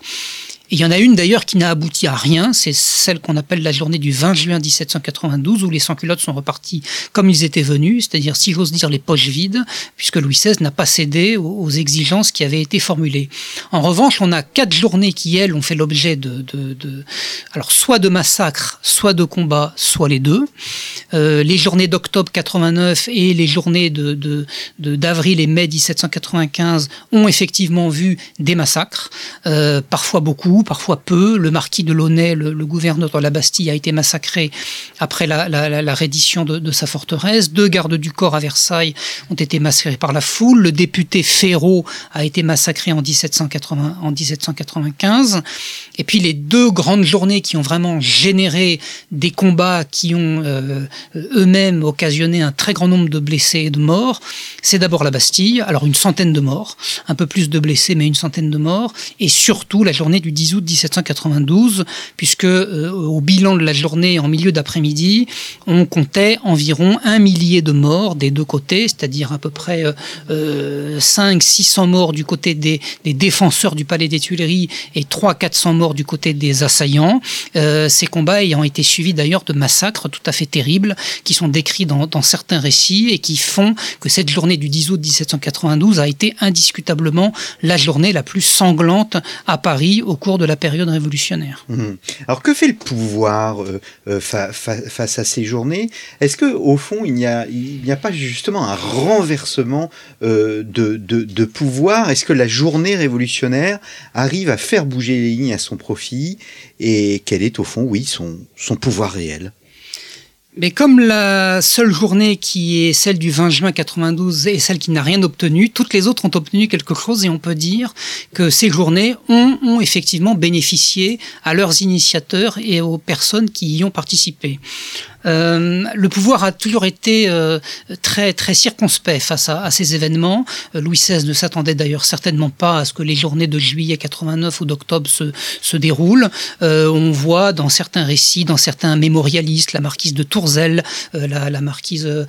il y en a une d'ailleurs qui n'a abouti à rien, c'est celle qu'on appelle la journée du 20 juin 1792, où les sans-culottes sont repartis comme ils étaient venus, c'est-à-dire, si j'ose dire, les poches vides, puisque Louis XVI n'a pas cédé aux, exigences qui avaient été formulées. En revanche, on a quatre journées qui, elles, ont fait l'objet de, de, alors, soit de massacres, soit de combats, soit les deux. Euh, les journées d'octobre 89 et les journées de, d'avril et mai 1795 ont effectivement vu des massacres, euh, parfois beaucoup, parfois peu. Le marquis de Launay, le, gouverneur de la Bastille, a été massacré après la, reddition de, sa forteresse. Deux gardes du corps à Versailles ont été massacrés par la foule. Le député Ferraud a été massacré en, 1780, en 1795. Et puis les deux grandes journées qui ont vraiment généré des combats qui ont euh, eux-mêmes occasionné un très grand nombre de blessés et de morts, c'est d'abord la Bastille, alors une centaine de morts, un peu plus de blessés mais une centaine de morts, et surtout la journée du 10 10 août 1792, puisque au bilan de la journée en milieu d'après-midi, on comptait environ un millier de morts des deux côtés, c'est-à-dire à peu près 500-600 morts du côté des, défenseurs du palais des Tuileries et 300-400 morts du côté des assaillants. ces combats ayant été suivis d'ailleurs de massacres tout à fait terribles qui sont décrits dans, dans certains récits et qui font que cette journée du 10 août 1792 a été indiscutablement la journée la plus sanglante à Paris au cours de la période révolutionnaire. Mmh. Alors que fait le pouvoir euh, euh, face à ces journées? Est-ce que au fond il n'y a, pas justement un renversement euh, de, pouvoir? Est-ce que la journée révolutionnaire arrive à faire bouger les lignes à son profit? Et quel est au fond, oui, son pouvoir réel? Mais comme la seule journée qui est celle du 20 juin 92 est celle qui n'a rien obtenu, toutes les autres ont obtenu quelque chose et on peut dire que ces journées ont, ont effectivement bénéficié à leurs initiateurs et aux personnes qui y ont participé. Euh, le pouvoir a toujours été euh, très très circonspect face à, ces événements. Euh, Louis XVI ne s'attendait d'ailleurs certainement pas à ce que les journées de juillet 89 ou d'octobre se, se déroulent. on voit dans certains récits, dans certains mémorialistes, la marquise de Tourzel, la, la, marquise de,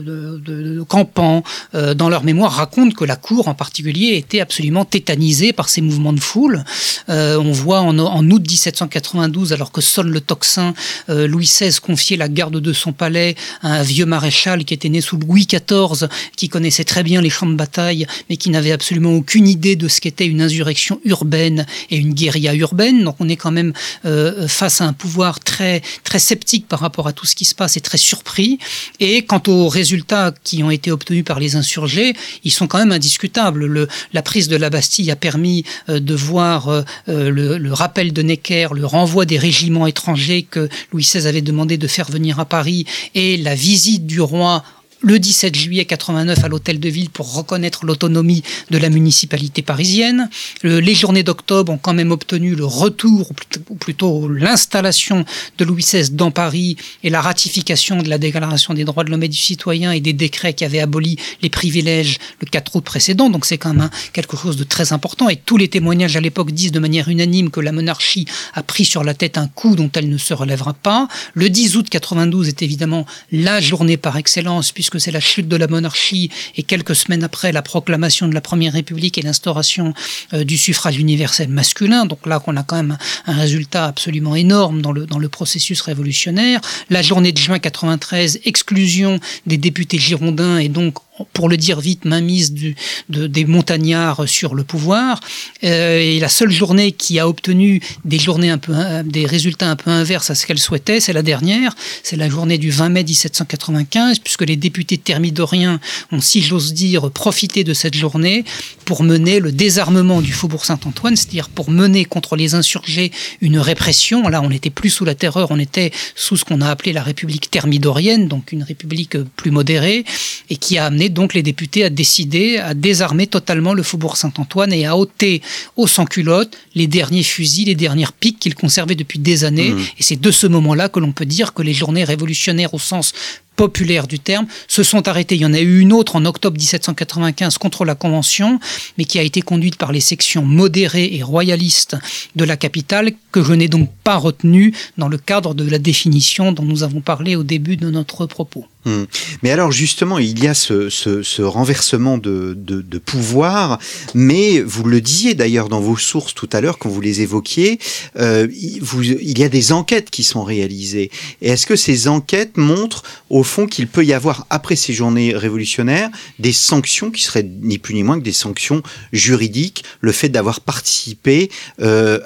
de, Campan, dans leur mémoire racontent que la cour en particulier était absolument tétanisée par ces mouvements de foule. on voit en, en août 1792, alors que sonne le tocsin, Louis XVI confier la garde de son palais à un vieux maréchal qui était né sous Louis XIV, qui connaissait très bien les champs de bataille, mais qui n'avait absolument aucune idée de ce qu'était une insurrection urbaine et une guérilla urbaine. Donc on est quand même euh, face à un pouvoir très très sceptique par rapport à tout ce qui se passe et très surpris. Et quant aux résultats qui ont été obtenus par les insurgés, ils sont quand même indiscutables. Le, la prise de la Bastille a permis euh, de voir euh, le rappel de Necker, le renvoi des régiments étrangers que Louis XVI avait demandé de faire venir à Paris et la visite du roi le 17 juillet 89 à l'hôtel de ville pour reconnaître l'autonomie de la municipalité parisienne. les journées d'octobre ont quand même obtenu le retour, ou plutôt l'installation de Louis XVI dans Paris et la ratification de la Déclaration des droits de l'homme et du citoyen et des décrets qui avaient aboli les privilèges le 4 août précédent. Donc c'est quand même quelque chose de très important. Et tous les témoignages à l'époque disent de manière unanime que la monarchie a pris sur la tête un coup dont elle ne se relèvera pas. Le 10 août 92 est évidemment la journée par excellence puisque c'est la chute de la monarchie et quelques semaines après la proclamation de la Première République et l'instauration euh, du suffrage universel masculin. Donc là, qu'on a quand même un, résultat absolument énorme dans le, dans le processus révolutionnaire. La journée de juin 93, exclusion des députés girondins et donc pour le dire vite, mainmise du, de, des montagnards sur le pouvoir. Euh, et la seule journée qui a obtenu des journées un peu, des résultats un peu inverses à ce qu'elle souhaitait, c'est la dernière. C'est la journée du 20 mai 1795, puisque les députés thermidoriens ont, si j'ose dire, profité de cette journée pour mener le désarmement du faubourg Saint-Antoine, c'est-à-dire pour mener contre les insurgés une répression. Là, on n'était plus sous la terreur, on était sous ce qu'on a appelé la République thermidorienne, donc une république plus modérée, et qui a amené donc les députés à décider à désarmer totalement le faubourg Saint-Antoine et à ôter aux sans-culottes les derniers fusils, les dernières piques qu'ils conservaient depuis des années. Mmh. Et c'est de ce moment-là que l'on peut dire que les journées révolutionnaires au sens populaire du terme, se sont arrêtés. Il y en a eu une autre en octobre 1795 contre la Convention, mais qui a été conduite par les sections modérées et royalistes de la capitale, que je n'ai donc pas retenue dans le cadre de la définition dont nous avons parlé au début de notre propos. Hmm. Mais alors justement, il y a ce, ce, renversement de, de, pouvoir, mais vous le disiez d'ailleurs dans vos sources tout à l'heure quand vous les évoquiez, euh, il y a des enquêtes qui sont réalisées. Et est-ce que ces enquêtes montrent au fond qu'il peut y avoir, après ces journées révolutionnaires, des sanctions qui seraient ni plus ni moins que des sanctions juridiques, le fait d'avoir participé euh,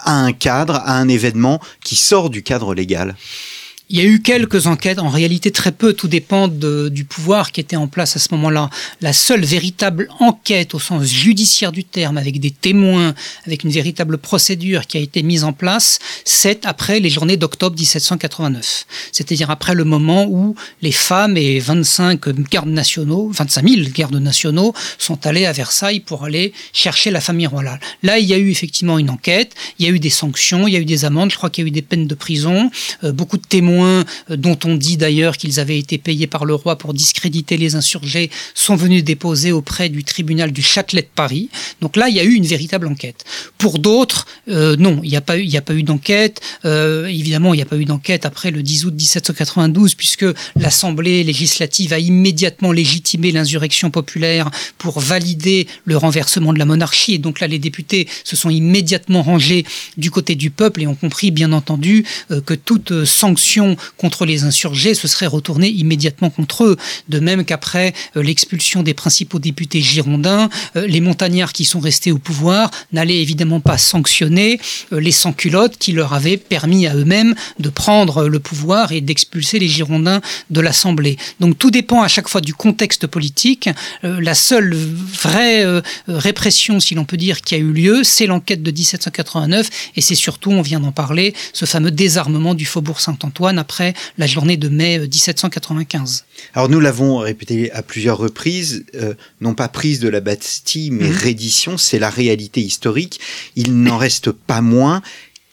à un cadre, à un événement qui sort du cadre légal il y a eu quelques enquêtes, en réalité très peu, tout dépend de, du pouvoir qui était en place à ce moment-là. La seule véritable enquête au sens judiciaire du terme, avec des témoins, avec une véritable procédure qui a été mise en place, c'est après les journées d'octobre 1789. C'est-à-dire après le moment où les femmes et 25 gardes nationaux, 25 000 gardes nationaux sont allés à Versailles pour aller chercher la famille royale. Là, il y a eu effectivement une enquête, il y a eu des sanctions, il y a eu des amendes, je crois qu'il y a eu des peines de prison, euh, beaucoup de témoins euh, dont on dit d'ailleurs qu'ils avaient été payés par le roi pour discréditer les insurgés, sont venus déposer auprès du tribunal du Châtelet de Paris. Donc là, il y a eu une véritable enquête. Pour d'autres, euh, non, il n'y a pas eu, d'enquête. Euh, évidemment, il n'y a pas eu d'enquête après le 10 août 1792, puisque l'Assemblée législative a immédiatement légitimé l'insurrection populaire pour valider le renversement de la monarchie. Et donc là, les députés se sont immédiatement rangés du côté du peuple et ont compris, bien entendu, que toute sanction contre les insurgés se serait retournée immédiatement contre eux. De même qu'après l'expulsion des principaux députés girondins, les montagnards qui sont restés au pouvoir n'allaient évidemment pas sanctionner les sans-culottes qui leur avaient permis à eux-mêmes de prendre le pouvoir et d'expulser les Girondins de l'Assemblée. Donc tout dépend à chaque fois du contexte politique. Euh, la seule vraie euh, répression, si l'on peut dire, qui a eu lieu, c'est l'enquête de 1789 et c'est surtout, on vient d'en parler, ce fameux désarmement du faubourg Saint-Antoine après la journée de mai 1795. Euh, Alors nous l'avons répété à plusieurs reprises, non pas prise de la Bastille, mais mmh. reddition, c'est la réalité historique. Il n'en reste pas moins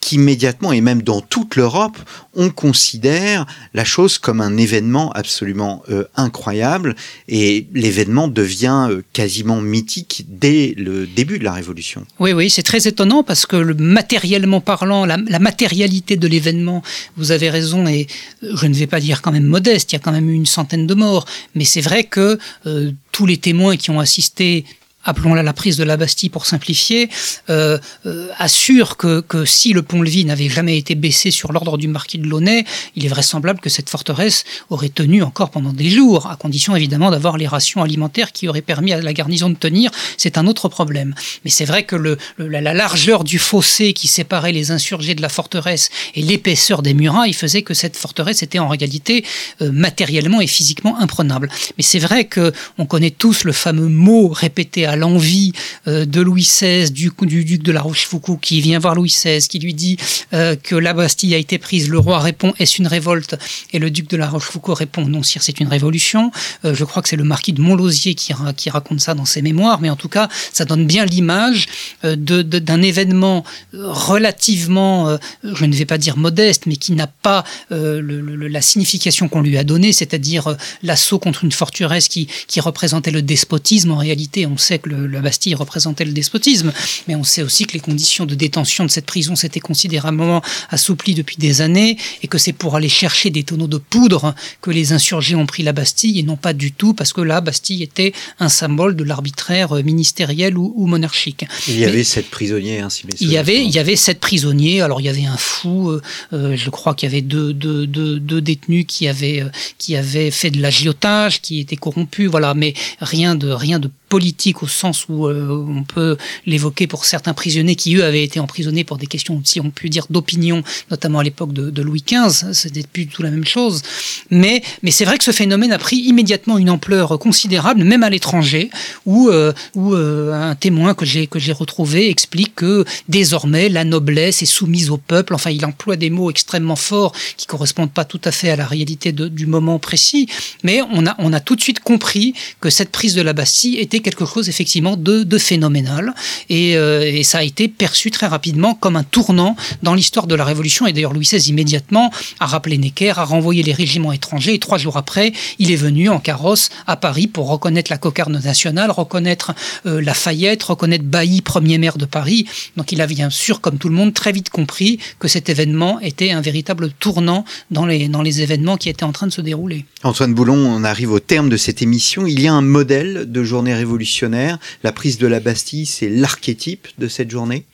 qu'immédiatement, et même dans toute l'Europe, on considère la chose comme un événement absolument euh, incroyable, et l'événement devient euh, quasiment mythique dès le début de la Révolution. Oui, oui, c'est très étonnant parce que le, matériellement parlant, la, matérialité de l'événement, vous avez raison, et je ne vais pas dire quand même modeste, il y a quand même eu une centaine de morts, mais c'est vrai que euh, tous les témoins qui ont assisté appelons-la la prise de la Bastille pour simplifier, euh, euh, assure que, que, si le pont-levis n'avait jamais été baissé sur l'ordre du marquis de Launay, il est vraisemblable que cette forteresse aurait tenu encore pendant des jours, à condition évidemment d'avoir les rations alimentaires qui auraient permis à la garnison de tenir. C'est un autre problème. Mais c'est vrai que le, la, largeur du fossé qui séparait les insurgés de la forteresse et l'épaisseur des murailles faisait que cette forteresse était en réalité euh, matériellement et physiquement imprenable. Mais c'est vrai que on connaît tous le fameux mot répété à l'envie euh, de Louis XVI, du, du duc de la Rochefoucauld, qui vient voir Louis XVI, qui lui dit euh, que la Bastille a été prise. Le roi répond Est-ce une révolte? Et le duc de la Rochefoucauld répond Non, sire, c'est une révolution. Euh, je crois que c'est le marquis de Montlosier qui, qui raconte ça dans ses mémoires, mais en tout cas, ça donne bien l'image d'un événement relativement, je ne vais pas dire modeste, mais qui n'a pas la signification qu'on lui a donnée, c'est-à-dire l'assaut contre une forteresse qui, qui représentait le despotisme. En réalité, on sait que la Bastille représentait le despotisme, mais on sait aussi que les conditions de détention de cette prison s'étaient considérablement assouplies depuis des années, et que c'est pour aller chercher des tonneaux de poudre que les insurgés ont pris la Bastille, et non pas du tout parce que la Bastille était un symbole de l'arbitraire ministériel ou, monarchique. Il y avait sept prisonniers, ainsi hein, il y avait, il y avait sept prisonniers. Alors il y avait un fou. Euh, euh, je crois qu'il y avait deux, deux, deux, deux, détenus qui avaient, euh, qui avaient fait de l'agiotage, qui étaient corrompus. Voilà, mais rien de rien de politique au sens où euh, on peut l'évoquer pour certains prisonniers qui, eux, avaient été emprisonnés pour des questions, si on peut dire, d'opinion, notamment à l'époque de, Louis XV. C'était plus du tout la même chose. Mais, mais c'est vrai que ce phénomène a pris immédiatement une ampleur considérable, même à l'étranger, où, euh, où euh, un témoin que j'ai que j'ai retrouvé explique que désormais la noblesse est soumise au peuple. Enfin, il emploie des mots extrêmement forts qui correspondent pas tout à fait à la réalité du moment précis. Mais on a on a tout de suite compris que cette prise de la Bastille était quelque chose de, de phénoménal euh, et, ça a été perçu très rapidement comme un tournant dans l'histoire de la Révolution et d'ailleurs Louis XVI immédiatement a rappelé Necker, a renvoyé les régiments étrangers et trois jours après il est venu en carrosse à Paris pour reconnaître la cocarde nationale, reconnaître euh, Lafayette, reconnaître Bailly, premier maire de Paris. Donc il a bien sûr, comme tout le monde, très vite compris que cet événement était un véritable tournant dans les, dans les événements qui étaient en train de se dérouler. Antoine Boulon, on arrive au terme de cette émission. Il y a un modèle de journée révolutionnaire. La prise de la Bastille, c'est l'archétype de cette journée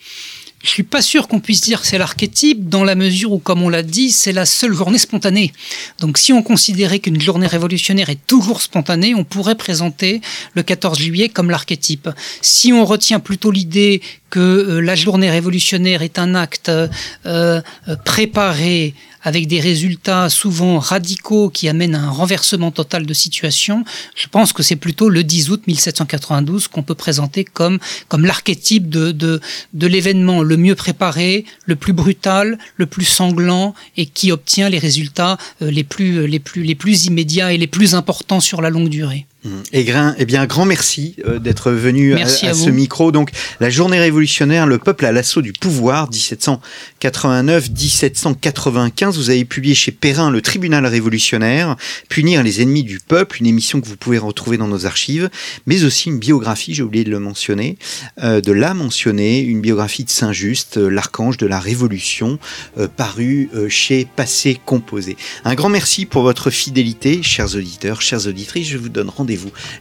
je suis pas sûr qu'on puisse dire que c'est l'archétype dans la mesure où, comme on l'a dit, c'est la seule journée spontanée. Donc, si on considérait qu'une journée révolutionnaire est toujours spontanée, on pourrait présenter le 14 juillet comme l'archétype. Si on retient plutôt l'idée que euh, la journée révolutionnaire est un acte euh, euh, préparé avec des résultats souvent radicaux qui amènent à un renversement total de situation, je pense que c'est plutôt le 10 août 1792 qu'on peut présenter comme, comme l'archétype de, de, de l'événement le mieux préparé, le plus brutal, le plus sanglant et qui obtient les résultats les plus, les plus, les plus immédiats et les plus importants sur la longue durée. Et grain, eh bien, grand merci euh, d'être venu à, Merci à ce micro. Donc, la journée révolutionnaire, le peuple à l'assaut du pouvoir, 1789-1795. Vous avez publié chez Perrin le Tribunal révolutionnaire, punir les ennemis du peuple, une émission que vous pouvez retrouver dans nos archives, mais aussi une biographie, j'ai oublié de le mentionner, euh, de la mentionner, une biographie de Saint-Just, euh, l'archange de la Révolution, euh, parue euh, chez Passé Composé. Un grand merci pour votre fidélité, chers auditeurs, chères auditrices. Je vous donne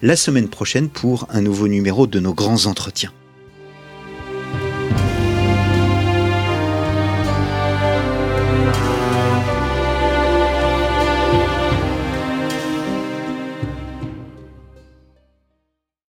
la semaine prochaine pour un nouveau numéro de nos grands entretiens.